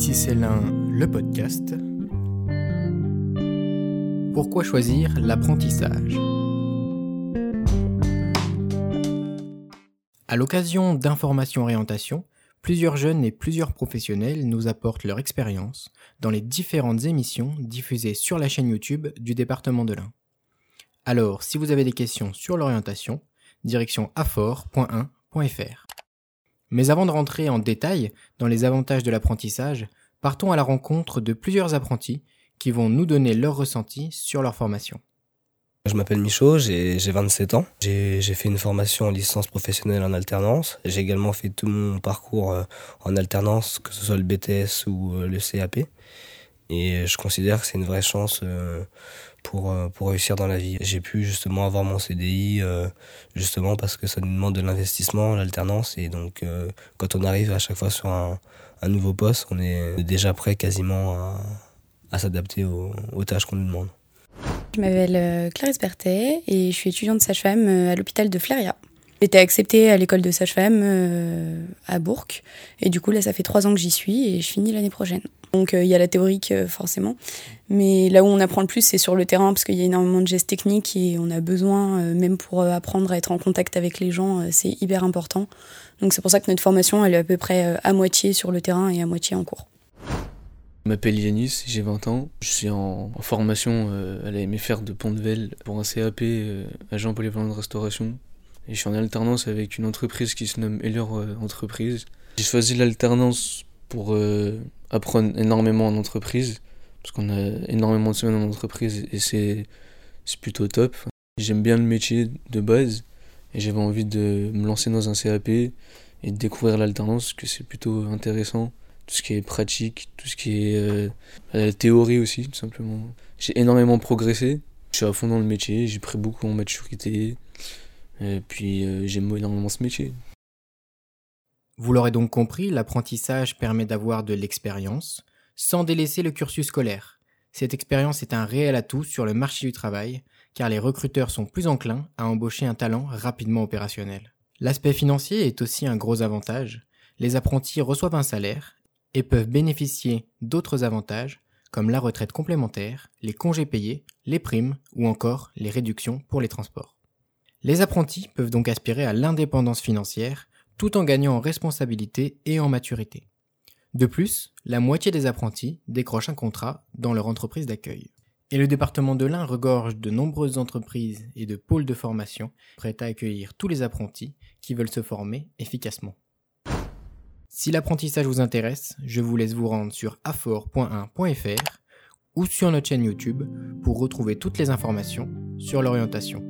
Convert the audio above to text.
Ici c'est l'un, le podcast. Pourquoi choisir l'apprentissage? À l'occasion d'informations orientation, plusieurs jeunes et plusieurs professionnels nous apportent leur expérience dans les différentes émissions diffusées sur la chaîne YouTube du département de l'Ain. Alors, si vous avez des questions sur l'orientation, direction afor.1.fr. Mais avant de rentrer en détail dans les avantages de l'apprentissage, partons à la rencontre de plusieurs apprentis qui vont nous donner leur ressenti sur leur formation. Je m'appelle Michaud, j'ai 27 ans. J'ai fait une formation en licence professionnelle en alternance. J'ai également fait tout mon parcours euh, en alternance, que ce soit le BTS ou euh, le CAP. Et je considère que c'est une vraie chance euh, pour, pour réussir dans la vie. J'ai pu justement avoir mon CDI justement parce que ça nous demande de l'investissement, l'alternance. Et donc quand on arrive à chaque fois sur un, un nouveau poste, on est déjà prêt quasiment à, à s'adapter aux, tâches qu'on nous demande. Je m'appelle euh, Clarisse Berthet et je suis étudiante sage-femme euh, à l'hôpital de Fléria. Été acceptée à l'école de sage-femme euh, à Bourg et du coup là ça fait trois ans que j'y suis et je finis l'année prochaine. Donc il y a la théorique forcément, mais là où on apprend le plus c'est sur le terrain parce qu'il y a énormément de gestes techniques et on a besoin même pour apprendre à être en contact avec les gens c'est hyper important. Donc c'est pour ça que notre formation elle est à peu près à moitié sur le terrain et à moitié en cours. Je m'appelle Yanis, j'ai 20 ans. Je suis en, formation euh, à la MFR de Pont-de-Vel pour un CAP euh, agent polyvalent de restauration. Et je suis en alternance avec une entreprise qui se nomme Elior euh, Entreprise. J'ai choisi l'alternance pour apprendre énormément en entreprise, parce qu'on a énormément de semaines en entreprise et c'est plutôt top. J'aime bien le métier de base et j'avais envie de me lancer dans un CAP et de découvrir l'alternance, que c'est plutôt intéressant tout ce qui est pratique, tout ce qui est euh, théorie aussi, tout simplement. J'ai énormément progressé. Je suis à fond dans le métier, j'ai pris beaucoup en maturité. Et puis euh, j'aime énormément ce métier. Vous l'aurez donc compris, l'apprentissage permet d'avoir de l'expérience sans délaisser le cursus scolaire. Cette expérience est un réel atout sur le marché du travail, car les recruteurs sont plus enclins à embaucher un talent rapidement opérationnel. L'aspect financier est aussi un gros avantage. Les apprentis reçoivent un salaire et peuvent bénéficier d'autres avantages comme la retraite complémentaire, les congés payés, les primes ou encore les réductions pour les transports. Les apprentis peuvent donc aspirer à l'indépendance financière tout en gagnant en responsabilité et en maturité. De plus, la moitié des apprentis décrochent un contrat dans leur entreprise d'accueil. Et le département de l'Ain regorge de nombreuses entreprises et de pôles de formation prêts à accueillir tous les apprentis qui veulent se former efficacement. Si l'apprentissage vous intéresse, je vous laisse vous rendre sur afor.1.fr ou sur notre chaîne YouTube pour retrouver toutes les informations sur l'orientation.